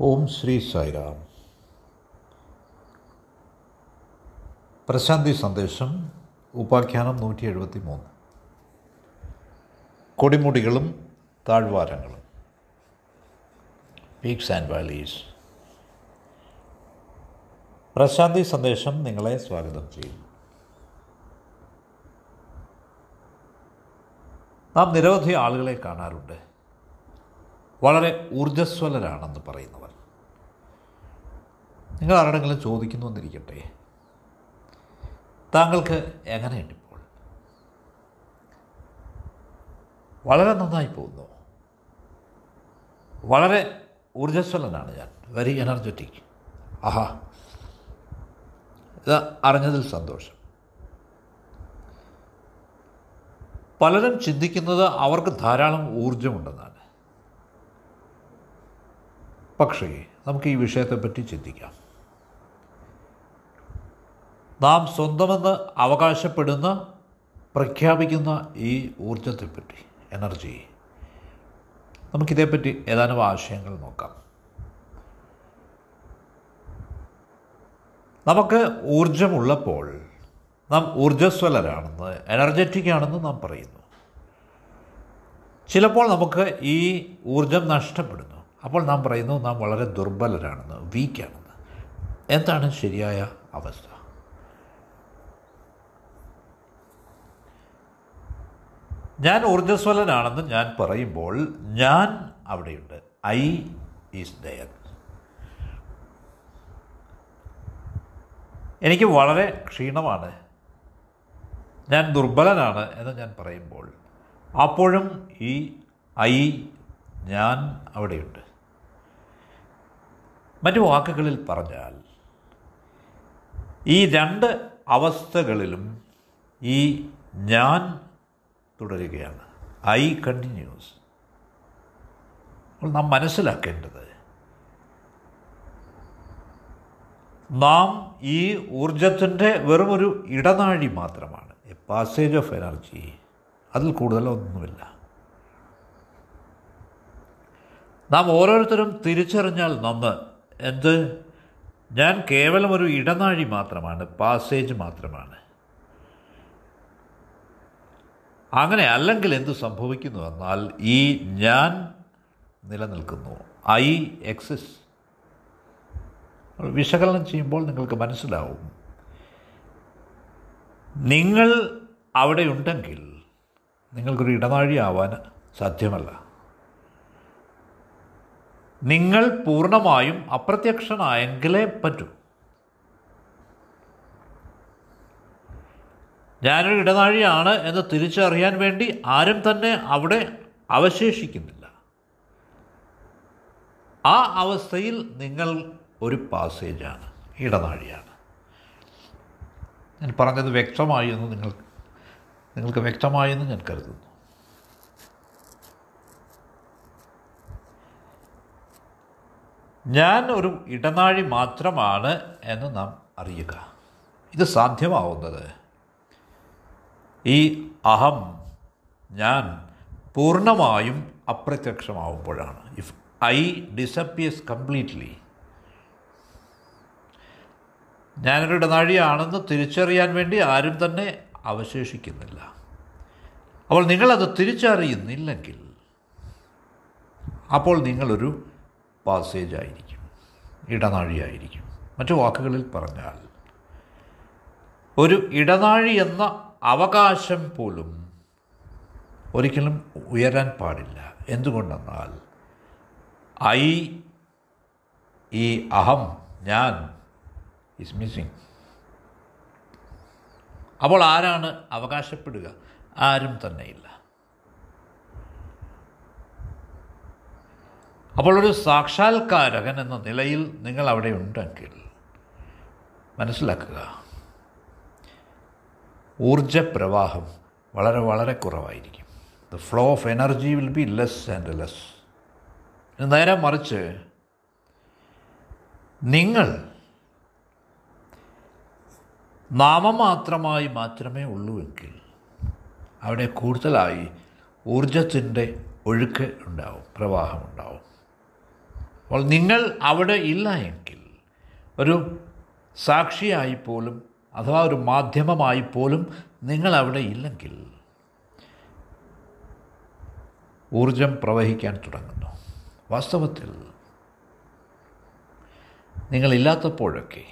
ഓം ശ്രീ സായിരാം. പ്രശാന്തി സന്ദേശം ഉപാഖ്യാനം നൂറ്റി എഴുപത്തി മൂന്ന് കൊടിമുടികളും താഴ്വാരങ്ങളും. പീക്സ് ആൻഡ് വാലീസ് പ്രശാന്തി സന്ദേശം നിങ്ങളെ സ്വാഗതം ചെയ്യുന്നു. നാം നിരവധി ആളുകളെ കാണാറുണ്ട്. വളരെ ഊർജസ്വലരാണെന്ന് പറയുന്നവർ. നിങ്ങൾ ആരുടെങ്കിലും ചോദിക്കുന്നു എന്നിരിക്കട്ടെ. താങ്കൾക്ക് എങ്ങനെയുണ്ട് ഇപ്പോൾ? വളരെ നന്നായി പോകുന്നു. വളരെ ഊർജസ്വലനാണ് ഞാൻ. വെരി എനർജറ്റിക് ആഹാ. ഇത് അറിഞ്ഞതിൽ സന്തോഷം. പലരും ചിന്തിക്കുന്നത് അവർക്ക് ധാരാളം ഊർജമുണ്ടെന്നാണ് പക്ഷേ നമുക്ക് ഈ വിഷയത്തെപ്പറ്റി ചിന്തിക്കാം. നാം സ്വന്തമെന്ന് അവകാശപ്പെടുന്ന പ്രഖ്യാപിക്കുന്ന ഈ ഊർജത്തെപ്പറ്റി എനർജി നമുക്കിതേപ്പറ്റി ഏതാനും ആശയങ്ങൾ നോക്കാം. നമുക്ക് ഊർജമുള്ളപ്പോൾ നാം ഊർജസ്വലരാണെന്ന് എനർജറ്റിക് ആണെന്ന് നാം പറയുന്നു. ചിലപ്പോൾ നമുക്ക് ഈ ഊർജം നഷ്ടപ്പെടുന്നു. അപ്പോൾ നാം പറയുന്നു നാം വളരെ ദുർബലരാണെന്ന് വീക്കാണെന്ന്. എന്താണ് ശരിയായ അവസ്ഥ? ഞാൻ ഊർജസ്വലനാണെന്ന് ഞാൻ പറയുമ്പോൾ ഞാൻ അവിടെയുണ്ട്. ഐ ഈസ് ദയർ എനിക്ക് വളരെ ക്ഷീണമാണ്. ഞാൻ ദുർബലനാണ് എന്ന് ഞാൻ പറയുമ്പോൾ അപ്പോഴും ഈ ഐ ഞാൻ അവിടെയുണ്ട്. മറ്റു വാക്കുകളിൽ പറഞ്ഞാൽ ഈ രണ്ട് അവസ്ഥകളിലും ഈ ഞാൻ തുടരുകയാണ്. I continues. അപ്പോൾ നാം മനസ്സിലാക്കേണ്ടത് നാം ഈ ഊർജത്തിന്റെ വെറുമൊരു ഇടനാഴി മാത്രമാണ്. എ പാസേജ് ഓഫ് എനർജി അതിൽ കൂടുതലൊന്നുമില്ല. നാം ഓരോരുത്തരും തിരിച്ചറിഞ്ഞാൽ നന്ന് എന്ത്? ഞാൻ കേവലം ഒരു ഇടനാഴി മാത്രമാണ് പാസേജ് മാത്രമാണ്. അങ്ങനെ അല്ലെങ്കിൽ എന്ത് സംഭവിക്കുന്നു എന്നാൽ ഈ ഞാൻ നിലനിൽക്കുന്നു. I exists. വിശകലനം ചെയ്യുമ്പോൾ നിങ്ങൾക്ക് മനസ്സിലാവും. നിങ്ങൾ അവിടെ ഉണ്ടെങ്കിൽ നിങ്ങൾക്കൊരു ഇടനാഴി ആവാൻ സാധ്യമല്ല. നിങ്ങൾ പൂർണമായും അപ്രത്യക്ഷനായെങ്കിലേ പറ്റൂ. ഞാനൊരു ഇടനാഴിയാണ് എന്ന് തിരിച്ചറിയാൻ വേണ്ടി ആരും തന്നെ അവിടെ അവശേഷിക്കുന്നില്ല. ആ അവസ്ഥയിൽ നിങ്ങൾ ഒരു പാസേജാണ് ഇടനാഴിയാണ്. ഞാൻ പറഞ്ഞത് വ്യക്തമായി എന്ന് നിങ്ങൾ നിങ്ങൾക്ക് വ്യക്തമായെന്ന് ഞാൻ കരുതുന്നു. ഞാൻ ഒരു ഇടനാഴി മാത്രമാണ് എന്ന് നാം അറിയുക. ഇത് സാധ്യമാവുന്നത്. ഈ അഹം ഞാൻ പൂർണമായും അപ്രത്യക്ഷമാവുമ്പോഴാണ്. ഇഫ് ഐ ഡിസപ്പിയേഴ്സ് കംപ്ലീറ്റ്ലി ഞാനൊരു ഇടനാഴിയാണെന്ന് തിരിച്ചറിയാൻ വേണ്ടി ആരും തന്നെ അവശേഷിക്കുന്നില്ല. അപ്പോൾ നിങ്ങളത് തിരിച്ചറിയുന്നില്ലെങ്കിൽ അപ്പോൾ നിങ്ങളൊരു പാസേജ് ആയിരിക്കും ഇടനാഴിയായിരിക്കും. മറ്റു വാക്കുകളിൽ പറഞ്ഞാൽ ഒരു ഇടനാഴി എന്ന അവകാശം പോലും ഒരിക്കലും ഉയരാൻ പാടില്ല. എന്തുകൊണ്ടെന്നാൽ ഐ ഈ അഹം ഞാൻ ഇസ് മിസ്സിങ് അപ്പോൾ ആരാണ് അവകാശപ്പെടുക? ആരും തന്നെയില്ല. അപ്പോൾ ഒരു സാക്ഷാത്കാരകൻ എന്ന നിലയിൽ നിങ്ങൾ അവിടെ ഉണ്ടെങ്കിൽ മനസ്സിലാക്കുക ഊർജപ്രവാഹം വളരെ വളരെ കുറവായിരിക്കും. The flow of energy will be less and less നേരെ മറിച്ച് നിങ്ങൾ നാമമാത്രമായി മാത്രമേ ഉള്ളൂവെങ്കിൽ അവിടെ കൂടുതലായി ഊർജത്തിന്റെ ഒഴുക്ക് ഉണ്ടാവും പ്രവാഹം ഉണ്ടാവും. അപ്പോൾ നിങ്ങൾ അവിടെ ഇല്ല എങ്കിൽ ഒരു സാക്ഷിയായി പോലും അഥവാ ഒരു മാധ്യമമായി പോലും നിങ്ങൾ അവിടെ ഇല്ലെങ്കിൽ ഊർജം പ്രവഹിക്കാൻ തുടങ്ങുന്നു. വാസ്തവത്തിൽ നിങ്ങളില്ലാത്തപ്പോഴൊക്കെ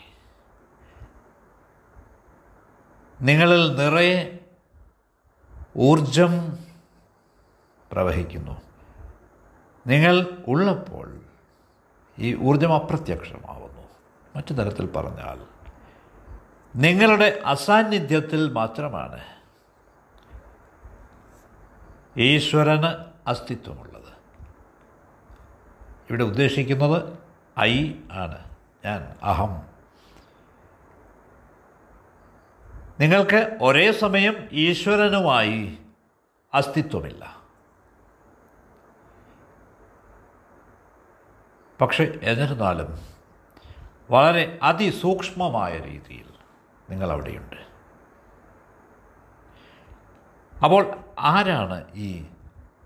നിങ്ങളിൽ നിറയെ ഊർജം പ്രവഹിക്കുന്നു. നിങ്ങൾ ഉള്ളപ്പോൾ ഈ ഊർജം അപ്രത്യക്ഷമാവുന്നു. മറ്റു തരത്തിൽ പറഞ്ഞാൽ നിങ്ങളുടെ അസാന്നിധ്യത്തിൽ മാത്രമാണ് ഈശ്വരന് അസ്തിത്വമുള്ളത്. ഇവിടെ ഉദ്ദേശിക്കുന്നത് ഐ ആണ് ഞാൻ അഹം. നിങ്ങൾക്ക് ഒരേ സമയം ഈശ്വരനുമായി അസ്തിത്വമില്ല. പക്ഷെ എന്നിരുന്നാലും വളരെ അതിസൂക്ഷ്മമായ രീതിയിൽ നിങ്ങൾ അവിടെയുണ്ട് അപ്പോൾ ആരാണ് ഈ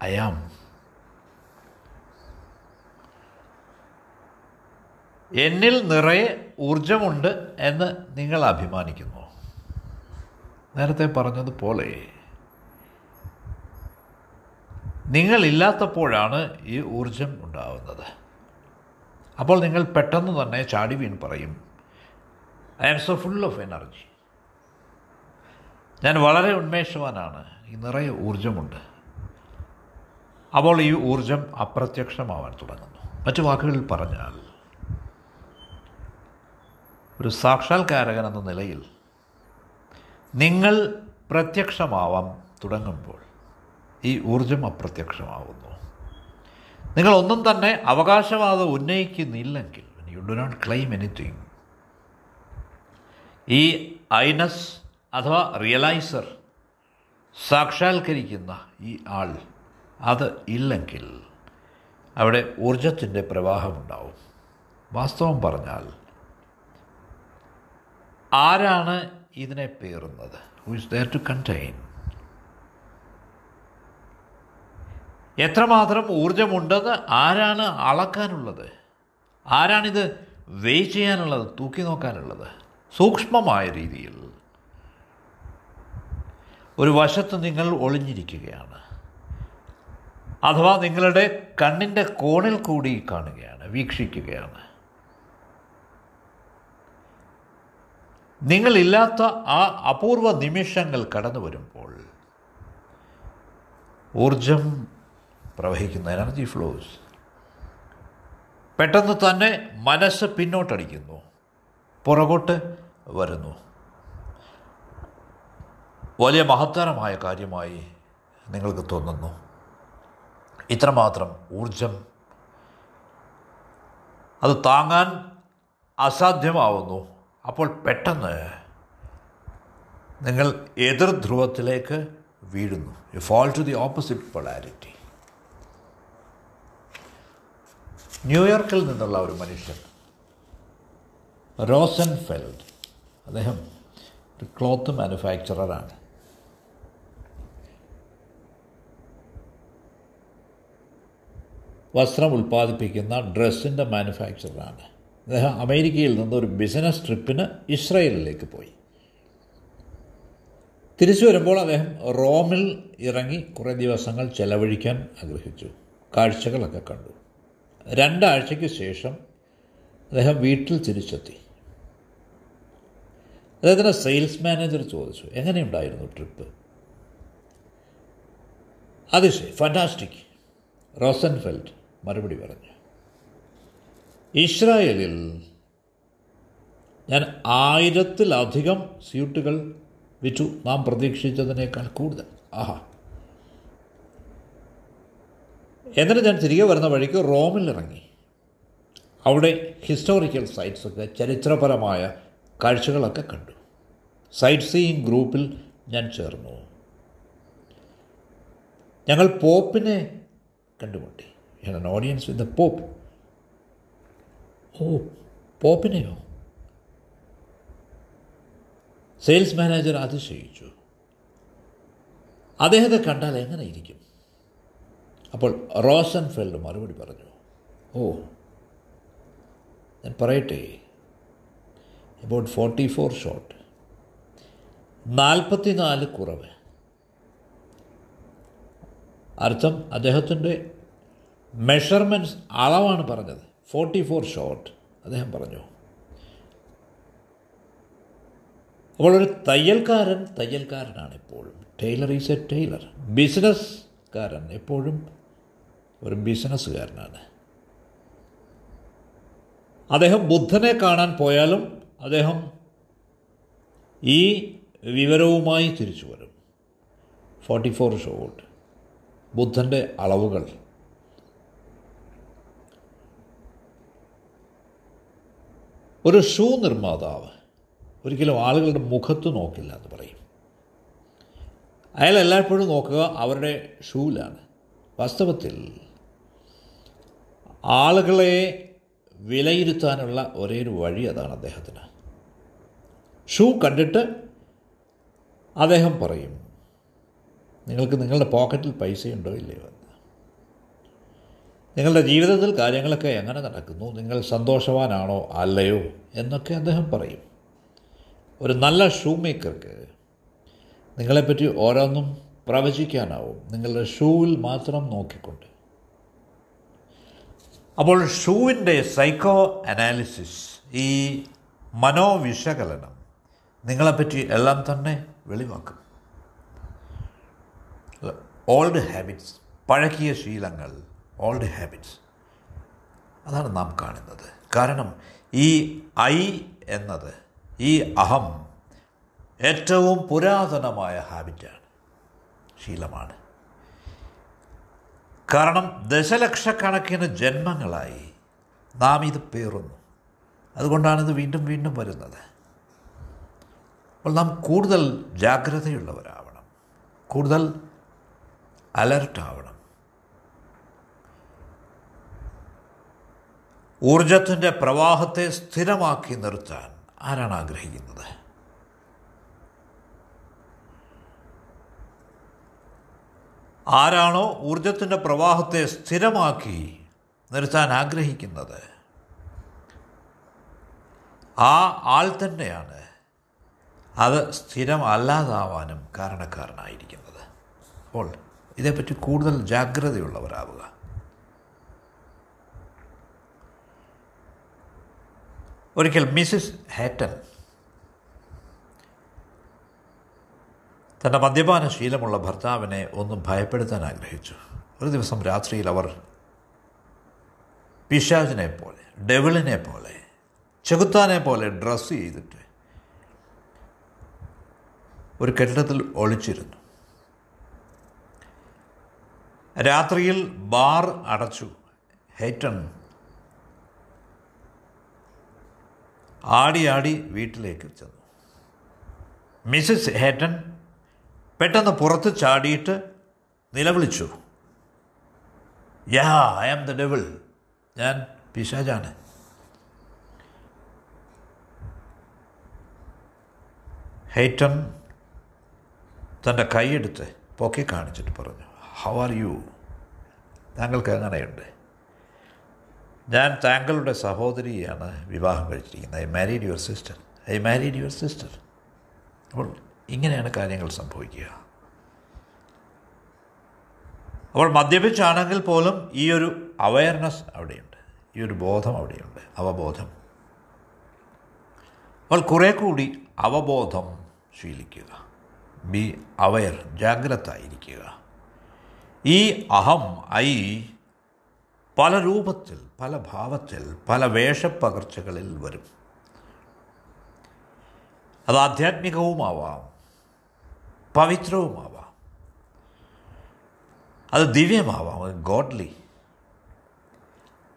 അയാം? എന്നിൽ നിറയെ ഊർജമുണ്ട് എന്ന് നിങ്ങൾ അഭിമാനിക്കുന്നു. നേരത്തെ പറഞ്ഞതുപോലെ നിങ്ങളില്ലാത്തപ്പോഴാണ് ഈ ഊർജം ഉണ്ടാവുന്നത്. അപ്പോൾ നിങ്ങൾ പെട്ടെന്ന് തന്നെ ചാടി വീൺ പറയും. I am so full of energy ഞാൻ വളരെ ഉന്മേഷവാനാണ്. നിറയെ ഊർജമുണ്ട് അപ്പോൾ ഈ ഊർജം അപ്രത്യക്ഷമാവാൻ തുടങ്ങുന്നു. മറ്റു വാക്കുകളിൽ പറഞ്ഞാൽ ഒരു സാക്ഷാത്കാരകൻ എന്ന നിലയിൽ നിങ്ങൾ പ്രത്യക്ഷമാവാൻ തുടങ്ങുമ്പോൾ ഈ ഊർജം അപ്രത്യക്ഷമാവുന്നു. നിങ്ങൾ ഒന്നും തന്നെ അവകാശവാദം ഉന്നയിക്കുന്നില്ലെങ്കിൽ you do not claim anything ഈ ഐനസ് അഥവാ റിയലൈസർ സാക്ഷാത്കരിക്കുന്ന ഈ ആൾ അത് ഇല്ലെങ്കിൽ അവിടെ ഊർജത്തിന്റെ പ്രവാഹമുണ്ടാവും. വാസ്തവം പറഞ്ഞാൽ ആരാണ് ഇതിനെ പേറുന്നത്? Who is there to contain എത്രമാത്രം ഊർജമുണ്ടെന്ന് ആരാണ് അളക്കാനുള്ളത്? ആരാണിത് വെയ് ചെയ്യാനുള്ളത് തൂക്കി നോക്കാനുള്ളത് സൂക്ഷ്മമായ രീതിയിൽ. ഒരു വശത്ത് നിങ്ങൾ ഒളിഞ്ഞിരിക്കുകയാണ്. അഥവാ നിങ്ങളുടെ കണ്ണിന്റെ കോണിൽ കൂടി കാണുകയാണ് വീക്ഷിക്കുകയാണ്. നിങ്ങളില്ലാത്ത ആ അപൂർവ നിമിഷങ്ങൾ കടന്നു വരുമ്പോൾ ഊർജം പ്രവഹിക്കുന്ന എനർജി ഫ്ലോസ് പെട്ടെന്ന് തന്നെ മനസ്സ് പിന്നോട്ടടിക്കുന്നു. പുറകോട്ട് വരുന്നു. വലിയ മഹത്തരമായ കാര്യമായി നിങ്ങൾക്ക് തോന്നുന്നു. ഇത്രമാത്രം ഊർജം അത് താങ്ങാൻ അസാധ്യമാവുന്നു. അപ്പോൾ പെട്ടെന്ന് നിങ്ങൾ എതിർ ധ്രുവത്തിലേക്ക് വീഴുന്നു. You fall to the opposite polarity ന്യൂയോർക്കിൽ നിന്നുള്ള ഒരു മനുഷ്യൻ. റോസൻഫെൽഡ്. അദ്ദേഹം ഒരു ക്ലോത്ത് മാനുഫാക്ചററാണ്. വസ്ത്രം ഉൽപ്പാദിപ്പിക്കുന്ന ഡ്രസ്സിന്റെ മാനുഫാക്ചറാണ് അദ്ദേഹം അമേരിക്കയിൽ നിന്ന് ഒരു ബിസിനസ് ട്രിപ്പിന് ഇസ്രയേലിലേക്ക് പോയി. തിരിച്ചു വരുമ്പോൾ അദ്ദേഹം റോമിൽ ഇറങ്ങി കുറേ ദിവസങ്ങൾ ചെലവഴിക്കാൻ ആഗ്രഹിച്ചു. കാഴ്ചകളൊക്കെ കണ്ടു. രണ്ടാഴ്ചയ്ക്ക് ശേഷം അദ്ദേഹം വീട്ടിൽ തിരിച്ചെത്തി. അദ്ദേഹത്തിന്റെ സെയിൽസ് മാനേജർ ചോദിച്ചു എങ്ങനെയുണ്ടായിരുന്നു ട്രിപ്പ് അതിശയ ഫാന്റാസ്റ്റിക് റോസൻഫെൽഡ് മറുപടി പറഞ്ഞു ഇസ്രായേലിൽ ഞാൻ ആയിരത്തിലധികം സ്യൂട്ടുകൾ വിറ്റു. നാം പ്രതീക്ഷിച്ചതിനേക്കാൾ കൂടുതൽ. ആഹാ എന്നിട്ട് ഞാൻ തിരികെ വരുന്ന വഴിക്ക് റോമിൽ ഇറങ്ങി. അവിടെ ഹിസ്റ്റോറിക്കൽ സൈറ്റ്സൊക്കെ ചരിത്രപരമായ കാഴ്ചകളൊക്കെ കണ്ടു. സൈറ്റ് സീയിങ് ഗ്രൂപ്പിൽ ഞാൻ ചേർന്നു. ഞങ്ങൾ പോപ്പിനെ കണ്ടുമുട്ടി. ഞാൻ ഓഡിയൻസ് വിത്ത് ദ പോപ്പ് ഓ പോപ്പിനെയോ? സെയിൽസ് മാനേജർ അതിശയിച്ചു അദ്ദേഹത്തെ കണ്ടാൽ എങ്ങനെ ഇരിക്കും? അപ്പോൾ റോസൻഫെൽഡ് മറുപടി പറഞ്ഞു ഓ ഞാൻ പറയട്ടെ അബൌട്ട് ഫോർട്ടി ഫോർ ഷോട്ട് നാൽപ്പത്തിനാല് കുറവ്. അർത്ഥം അദ്ദേഹത്തിന്റെ മെഷർമെന്റ്സ് അളവാണ് പറഞ്ഞത്. ഫോർട്ടി ഫോർ ഷോട്ട് അദ്ദേഹം പറഞ്ഞു. അപ്പോൾ ഒരു തയ്യൽക്കാരൻ തയ്യൽക്കാരനാണ് എപ്പോഴും. Tailor is a tailor. ബിസിനസ്സുകാരൻ എപ്പോഴും ഒരു ബിസിനസ്സുകാരനാണ്. അദ്ദേഹം ബുദ്ധനെ കാണാൻ പോയാലും അദ്ദേഹം ഈ വിവരവുമായി തിരിച്ചു വരും. ഫോർട്ടി ഫോർ ഷോട്ട് ബുദ്ധന്റെ അളവുകൾ. ഒരു ഷൂ നിർമ്മാതാവ് ഒരിക്കലും ആളുകളുടെ മുഖത്ത് നോക്കില്ല എന്ന് പറയും. അയാൾ എല്ലായ്പ്പോഴും നോക്കുക അവരുടെ ഷൂവിലാണ് വാസ്തവത്തിൽ ആളുകളെ വിലയിരുത്താനുള്ള ഒരേ ഒരു വഴി അതാണ് അദ്ദേഹത്തിന്. ഷൂ കണ്ടിട്ട് അദ്ദേഹം പറയും നിങ്ങൾക്ക് നിങ്ങളുടെ പോക്കറ്റിൽ പൈസയുണ്ടോ ഇല്ലയോ? എന്ന് നിങ്ങളുടെ ജീവിതത്തിൽ കാര്യങ്ങളൊക്കെ എങ്ങനെ നടക്കുന്നു? നിങ്ങൾ സന്തോഷവാനാണോ അല്ലയോ? എന്നൊക്കെ അദ്ദേഹം പറയും. ഒരു നല്ല ഷൂ മേക്കർക്ക് നിങ്ങളെപ്പറ്റി ഓരോന്നും പ്രവചിക്കാനാവും. നിങ്ങളുടെ ഷൂവിൽ മാത്രം നോക്കിക്കൊണ്ട്. അപ്പോൾ ഷൂവിന്റെ സൈക്കോ അനാലിസിസ് ഈ മനോവിശകലനം നിങ്ങളെപ്പറ്റി എല്ലാം തന്നെ വെളിവാക്കും. ഓൾഡ് ഹാബിറ്റ്സ് പഴകിയ ശീലങ്ങൾ ഓൾഡ് ഹാബിറ്റ്സ് അതാണ് നാം കാണുന്നത്. കാരണം ഈ ഐ എന്നത് ഈ അഹം ഏറ്റവും പുരാതനമായ ഹാബിറ്റാണ് ശീലമാണ്. കാരണം ദശലക്ഷക്കണക്കിന് ജന്മങ്ങളായി നാം ഇത് പേറുന്നു. അതുകൊണ്ടാണ് അതുകൊണ്ടാണിത് വീണ്ടും വീണ്ടും വരുന്നത്. അപ്പോൾ നാം കൂടുതൽ ജാഗ്രതയുള്ളവരാവണം. കൂടുതൽ അലർട്ടാവണം. ഊർജത്തിന്റെ പ്രവാഹത്തെ സ്ഥിരമാക്കി നിർത്താൻ ആരാണ് ആഗ്രഹിക്കുന്നത്? ആരാണോ ഊർജത്തിന്റെ പ്രവാഹത്തെ സ്ഥിരമാക്കി നിർത്താൻ ആഗ്രഹിക്കുന്നത്? ആ ആൾ തന്നെയാണ്. അത് സ്ഥിരമല്ലാതാവാനും കാരണക്കാരനായിരിക്കുന്നത്. അപ്പോൾ ഇതേപ്പറ്റി കൂടുതൽ ജാഗ്രതയുള്ളവരാവുക. ഒരിക്കൽ മിസ്സിസ് ഹേറ്റൻ തന്റെ മദ്യപാന ശീലമുള്ള ഭർത്താവിനെ ഒന്നും ഭയപ്പെടുത്താൻ ആഗ്രഹിച്ചു. ഒരു ദിവസം രാത്രിയിൽ അവർ പിശാചിനെ പോലെ ഡെവിളിനെ പോലെ ചെകുത്താനെ പോലെ ഡ്രസ്സ് ചെയ്തിട്ട് ഒരു കെട്ടിടത്തിൽ ഒളിച്ചിരുന്നു. രാത്രിയിൽ ബാർ അടച്ചു. ഹേറ്റൺ ആടി ആടി വീട്ടിലേക്ക് ചെന്നു. മിസ്സസ് ഹേറ്റൺ പെട്ടെന്ന് പുറത്ത് ചാടിയിട്ട് നിലവിളിച്ചു. Yeah I am the devil ഞാൻ പിശാജാണ് ഹേറ്റൺ തന്റെ കൈയെടുത്ത് പൊക്കി കാണിച്ചിട്ട് പറഞ്ഞു ഹൗ ആർ യു താങ്കൾക്ക് എങ്ങനെയുണ്ട്? ഞാൻ താങ്കളുടെ സഹോദരിയാണ് വിവാഹം കഴിച്ചിരിക്കുന്നത്. I married your sister I married your sister അപ്പോൾ ഇങ്ങനെയാണ് കാര്യങ്ങൾ സംഭവിക്കുക. അപ്പോൾ മദ്യപിച്ചാണെങ്കിൽ പോലും ഈ ഒരു അവയർനെസ് അവിടെയുണ്ട്. ഈ ഒരു ബോധം അവിടെയുണ്ട്. അവബോധം. അപ്പോൾ കുറേ കൂടി അവബോധം ശീലിക്കുക. ബി അവയർ ജാഗ്രത ആയിരിക്കുക ഈ അഹം ഐ പല രൂപത്തിൽ പല ഭാവത്തിൽ പല വേഷപ്പകർച്ചകളിൽ വരും. അത് ആധ്യാത്മികവുമാവാം പവിത്രവുമാവാം. അത് ദിവ്യമാവാം ഗോഡ്ലി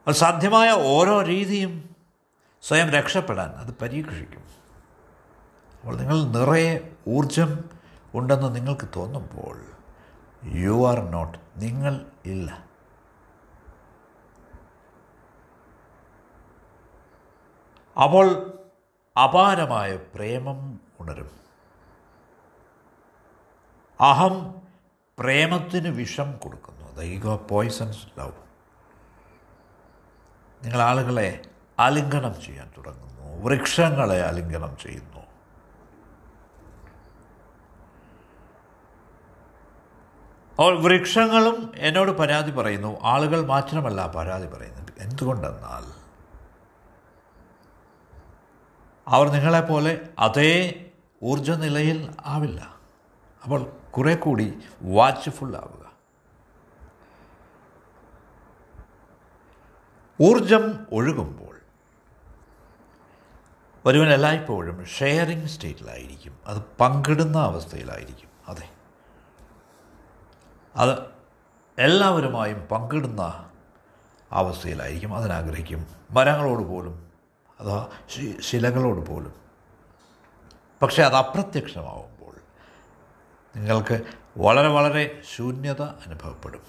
അത് സാധ്യമായ ഓരോ രീതിയും സ്വയം രക്ഷപ്പെടാൻ അത് പരീക്ഷിക്കും. അപ്പോൾ നിങ്ങൾ നിറയെ ഊർജം ഉണ്ടെന്ന് നിങ്ങൾക്ക് തോന്നുമ്പോൾ യു ആർ നോട്ട് നിങ്ങൾ ഇല്ല. അപ്പോൾ അപാരമായ പ്രേമം ഉണരും. അഹം പ്രേമത്തിന് വിഷം കൊടുക്കുന്നു. ദ ഈഗോ പോയ്സൺസ് ലവ് നിങ്ങൾ ആളുകളെ ആലിംഗനം ചെയ്യാൻ തുടങ്ങുന്നു. വൃക്ഷങ്ങളെ ആലിംഗനം ചെയ്യുന്നു. അപ്പോൾ വൃക്ഷങ്ങളും എന്നോട് പരാതി പറയുന്നു. ആളുകൾ മാത്രമല്ല പരാതി പറയുന്നു എന്തുകൊണ്ടെന്നാൽ അവർ നിങ്ങളെപ്പോലെ അതേ ഊർജനിലയിൽ നിലയിൽ ആവില്ല. അപ്പോൾ കുറെ കൂടി വാച്ച്ഫുൾ ആവുക. ഊർജം ഒഴുകുമ്പോൾ ഒരുവൻ എല്ലായ്പ്പോഴും ഷെയറിങ് സ്റ്റേറ്റിലായിരിക്കും അത് പങ്കിടുന്ന അവസ്ഥയിലായിരിക്കും. അതെ. അത് എല്ലാവരുമായും പങ്കിടുന്ന അവസ്ഥയിലായിരിക്കും. അതിനാഗ്രഹിക്കും. മരങ്ങളോട് പോലും അഥവാ ശിലകളോട് പോലും. പക്ഷേ അത് അപ്രത്യക്ഷമാവുമ്പോൾ നിങ്ങൾക്ക് വളരെ വളരെ ശൂന്യത അനുഭവപ്പെടും.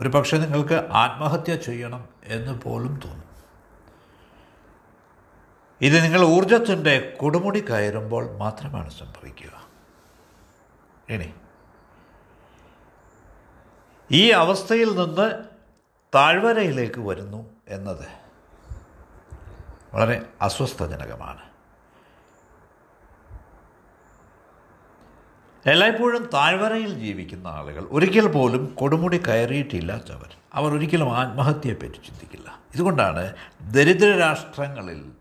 ഒരു പക്ഷേ നിങ്ങൾക്ക് ആത്മഹത്യ ചെയ്യണം എന്ന് പോലും തോന്നും. ഇത് നിങ്ങൾ ഊർജത്തിന്റെ കൊടുമുടി കയറുമ്പോൾ മാത്രമാണ് സംഭവിക്കുക. ഇനി ഈ അവസ്ഥയിൽ നിന്ന് താഴ്വരയിലേക്ക് വരുന്നു എന്നത് വളരെ അസ്വസ്ഥജനകമാണ്. എല്ലായ്പ്പോഴും താഴ്വരയിൽ ജീവിക്കുന്ന ആളുകൾ ഒരിക്കൽ പോലും കൊടുമുടി കയറിയിട്ടില്ലാത്തവർ. അവർ ഒരിക്കലും ആത്മഹത്യയെപ്പറ്റി ചിന്തിക്കില്ല. ഇതുകൊണ്ടാണ് ദരിദ്ര രാഷ്ട്രങ്ങളിൽ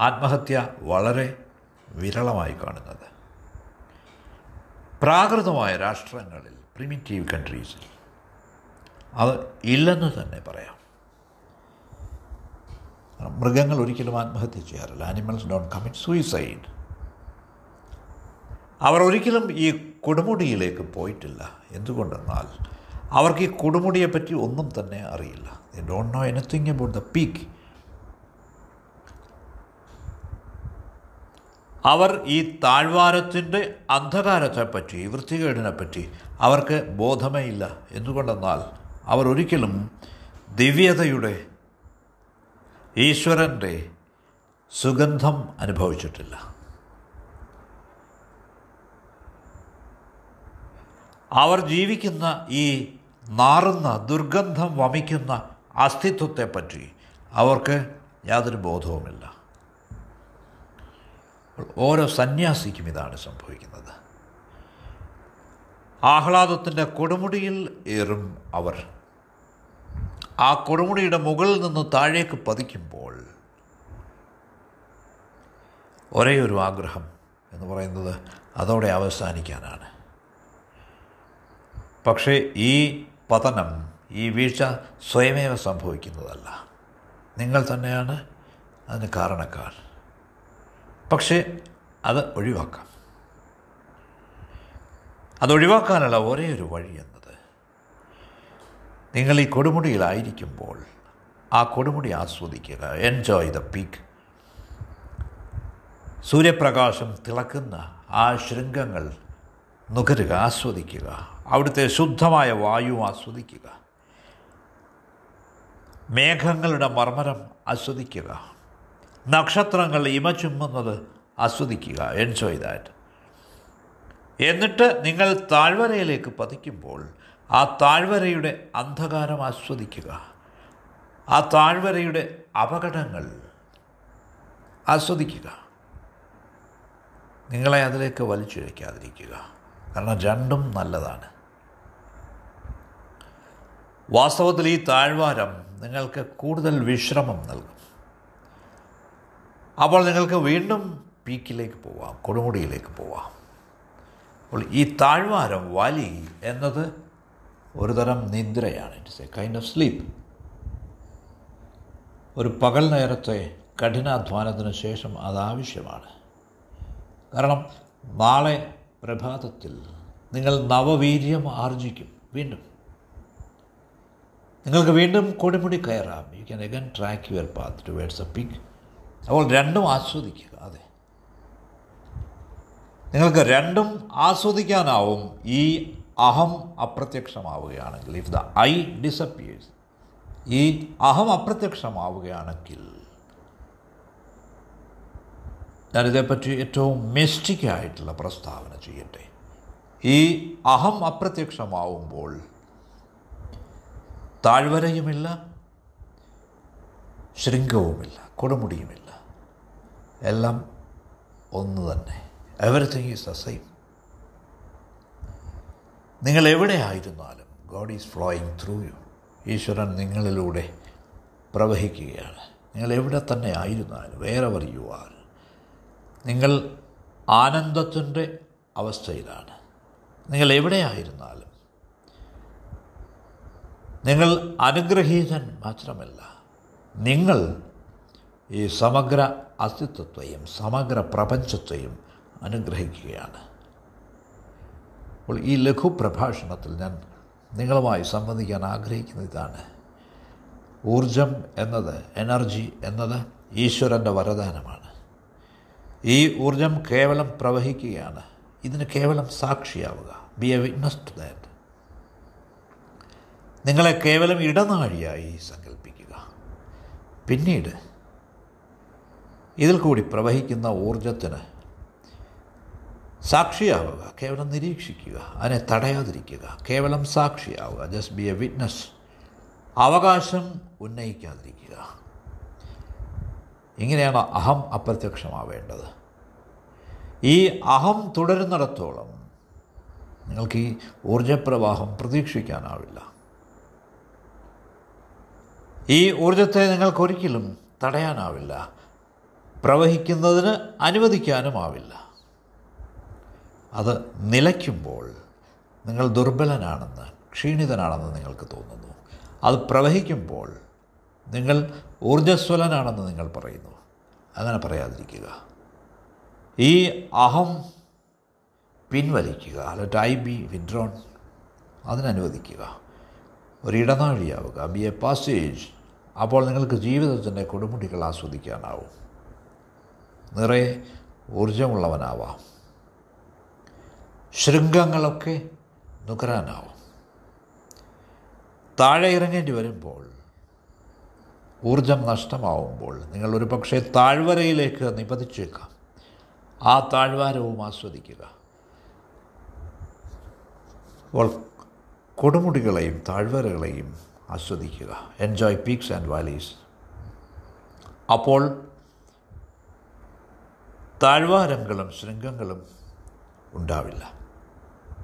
ആത്മഹത്യ വളരെ വിരളമായി കാണുന്നത്. പ്രാകൃതമായ രാഷ്ട്രങ്ങളിൽ പ്രിമിറ്റീവ് കൺട്രീസിൽ അത് ഇല്ലെന്ന് തന്നെ പറയാം. മൃഗങ്ങൾ ഒരിക്കലും ആത്മഹത്യ ചെയ്യാറില്ല. ആനിമൽസ് ഡോണ്ട് കമ്മിറ്റ് സൂയിസൈഡ് അവർ ഒരിക്കലും ഈ കൊടുമുടിയിലേക്ക് പോയിട്ടില്ല. എന്തുകൊണ്ടെന്നാൽ അവർക്ക് ഈ കൊടുമുടിയെപ്പറ്റി ഒന്നും തന്നെ അറിയില്ല. They don't know anything about the peak അവർ ഈ താഴ്വാരത്തിന്റെ അന്ധകാരത്തെപ്പറ്റി വൃത്തികേടിനെപ്പറ്റി അവർക്ക് ബോധമേ ഇല്ല എന്തുകൊണ്ടെന്നാൽ അവർ ഒരിക്കലും ദിവ്യതയുടെ ഈശ്വരന്റെ സുഗന്ധം അനുഭവിച്ചിട്ടില്ല. അവർ ജീവിക്കുന്ന ഈ നാറുന്ന ദുർഗന്ധം വമിക്കുന്ന അസ്തിത്വത്തെപ്പറ്റി അവർക്ക് യാതൊരു ബോധവുമില്ല. ഓരോ സന്യാസിക്കും ഇതാണ് സംഭവിക്കുന്നത്. ആഹ്ലാദത്തിന്റെ കൊടുമുടിയിൽ ഏറും അവർ. ആ കൊടുമുടിയുടെ മുകളിൽ നിന്ന് താഴേക്ക് പതിക്കുമ്പോൾ ഒരേ ഒരു ആഗ്രഹം എന്ന് പറയുന്നത് അതോടെ അവസാനിക്കാനാണ്. പക്ഷേ ഈ പതനം ഈ വീഴ്ച സ്വയമേവ സംഭവിക്കുന്നതല്ല. നിങ്ങൾ തന്നെയാണ് അതിന് കാരണക്കാർ. പക്ഷേ അത് ഒഴിവാക്കാം. അത് ഒഴിവാക്കാനുള്ള ഒരേ ഒരു വഴി എന്നത്. നിങ്ങൾ ഈ കൊടുമുടിയിലായിരിക്കുമ്പോൾ ആ കൊടുമുടി ആസ്വദിക്കുക. എൻജോയ് ദ പീക്ക് സൂര്യപ്രകാശം തിളക്കുന്ന ആ ശൃംഗങ്ങൾ നുകരുക ആസ്വദിക്കുക. അവിടുത്തെ ശുദ്ധമായ വായു ആസ്വദിക്കുക. മേഘങ്ങളുടെ മർമ്മരം ആസ്വദിക്കുക. നക്ഷത്രങ്ങൾ ഇമ ചുമ്മുന്നത് ആസ്വദിക്കുക. എൻജോയ് ദാറ്റ് എന്നിട്ട് നിങ്ങൾ താഴ്വരയിലേക്ക് പതിക്കുമ്പോൾ ആ താഴ്വരയുടെ അന്ധകാരം ആസ്വദിക്കുക. ആ താഴ്വരയുടെ അപകടങ്ങൾ ആസ്വദിക്കുക. നിങ്ങളെ അതിലേക്ക് വലിച്ചിഴയ്ക്കാതിരിക്കുക കാരണം രണ്ടും നല്ലതാണ്. വാസ്തവത്തിൽ ഈ താഴ്വാരം നിങ്ങൾക്ക് കൂടുതൽ വിശ്രമം നൽകും. അപ്പോൾ നിങ്ങൾക്ക് വീണ്ടും പീക്കിലേക്ക് പോവാം കൊടുമുടിയിലേക്ക് പോവാം. അപ്പോൾ ഈ താഴ്വാരം വലി എന്നത് ഒരു തരം നിദ്രയാണ് it's a kind of sleep ഒരു പകൽ നേരത്തെ കഠിനാധ്വാനത്തിന് ശേഷം അതാവശ്യമാണ് കാരണം നാളെ പ്രഭാതത്തിൽ നിങ്ങൾ നവവീര്യം ആർജിക്കും. വീണ്ടും. നിങ്ങൾക്ക് വീണ്ടും കൊടുമുടി കയറാം. You can again track your path towards a peak അപ്പോൾ രണ്ടും ആസ്വദിക്കുക അതെ. നിങ്ങൾക്ക് രണ്ടും ആസ്വദിക്കാനാവും. ഈ അഹം അപ്രത്യക്ഷമാവുകയാണെങ്കിൽ ഇഫ് ദ ഐ ഡിസപ്പിയേഴ്സ് ഈ അഹം അപ്രത്യക്ഷമാവുകയാണെങ്കിൽ ഞാനിതേപ്പറ്റി ഏറ്റവും മിസ്റ്റിക്കായിട്ടുള്ള പ്രസ്താവന ചെയ്യട്ടെ. ഈ അഹം അപ്രത്യക്ഷമാവുമ്പോൾ താഴ്വരയുമില്ല ശൃംഗവുമില്ല കൊടുമുടിയുമില്ല. എല്ലാം ഒന്ന് തന്നെ. എവറിത്തിങ് ഈസ് ദ സെയിം നിങ്ങൾ എവിടെ ആയിരുന്നാലും God is flowing through you ഈശ്വരൻ നിങ്ങളിലൂടെ പ്രവഹിക്കുകയാണ്. നിങ്ങൾ എവിടെ തന്നെ ആയിരുന്നാലും വേറെ യു ആർ നിങ്ങൾ ആനന്ദത്തിന്റെ അവസ്ഥയിലാണ്. നിങ്ങൾ എവിടെയായിരുന്നാലും. നിങ്ങൾ അനുഗ്രഹീതൻ മാത്രമല്ല. നിങ്ങൾ ഈ സമഗ്ര അസ്തിത്വത്തെയും സമഗ്ര പ്രപഞ്ചത്തെയും അനുഗ്രഹിക്കുകയാണ്. അപ്പോൾ ഈ ലഘു പ്രഭാഷണത്തിൽ ഞാൻ നിങ്ങളുമായി സംബന്ധിക്കാൻ ആഗ്രഹിക്കുന്ന ഇതാണ്. ഊർജം എന്നത് എനർജി എന്നത് ഈശ്വരന്റെ വരദാനമാണ്. ഈ ഊർജം കേവലം പ്രവഹിക്കുകയാണ്. ഇതിന് കേവലം സാക്ഷിയാവുക. Be a witness to that നിങ്ങളെ കേവലം ഇടനാഴിയായി സങ്കല്പിക്കുക പിന്നീട് ഇതിൽ കൂടി പ്രവഹിക്കുന്ന ഊർജത്തിന് സാക്ഷിയാവുക. കേവലം നിരീക്ഷിക്കുക. അതിനെ തടയാതിരിക്കുക. കേവലം സാക്ഷിയാവുക. ജസ്റ്റ് ബി എ വിറ്റ്നസ് അവകാശം ഉന്നയിക്കാതിരിക്കുക. ഇങ്ങനെയാണ് അഹം അപ്രത്യക്ഷമാവേണ്ടത്. ഈ അഹം തുടരുന്നിടത്തോളം നിങ്ങൾക്ക് ഈ ഊർജപ്രവാഹം പ്രതീക്ഷിക്കാനാവില്ല. ഈ ഊർജത്തെ നിങ്ങൾക്കൊരിക്കലും തടയാനാവില്ല. പ്രവഹിക്കുന്നതിന് അനുവദിക്കാനുമാവില്ല. അത് നിലയ്ക്കുമ്പോൾ നിങ്ങൾ ദുർബലനാണെന്ന് ക്ഷീണിതനാണെന്ന് നിങ്ങൾക്ക് തോന്നുന്നു. അത് പ്രവഹിക്കുമ്പോൾ നിങ്ങൾ ഊർജസ്വലനാണെന്ന് നിങ്ങൾ പറയുന്നു. അങ്ങനെ പറയാതിരിക്കുക. ഈ അഹം പിൻവലിക്കുക അല്ല ഐ ബി വിഡ്രോൺ അതിനനുവദിക്കുക. ഒരു ഇടനാഴിയാവുക ബി എ പാസേജ്. അപ്പോൾ നിങ്ങൾക്ക് ജീവിതത്തിന്റെ കൊടുമുടികൾ ആസ്വദിക്കാനാവും. നിറയെ ഊർജമുള്ളവനാവാം ശൃംഗങ്ങളൊക്കെ നുകരാനാവും. താഴെ ഇറങ്ങേണ്ടി വരുമ്പോൾ ഊർജം നഷ്ടമാവുമ്പോൾ നിങ്ങൾ ഒരു പക്ഷേ താഴ്വരയിലേക്ക് നിപതിച്ചേക്കാം. ആ താഴ്വാരവും ആസ്വദിക്കുക. അപ്പോൾ കൊടുമുടികളെയും താഴ്വരകളെയും ആസ്വദിക്കുക. എൻജോയ് പീക്സ് ആൻഡ് വാലീസ് അപ്പോൾ താഴ്വാരങ്ങളും ശൃംഗങ്ങളും ഉണ്ടാവില്ല.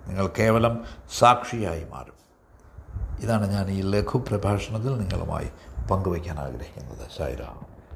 നിങ്ങൾ കേവലം സാക്ഷിയായി മാറും. ഇതാണ് ഞാൻ ഈ ലഘു പ്രഭാഷണത്തിൽ നിങ്ങളുമായി പങ്കുവയ്ക്കാൻ ആഗ്രഹിക്കുന്നത്. സായിരാം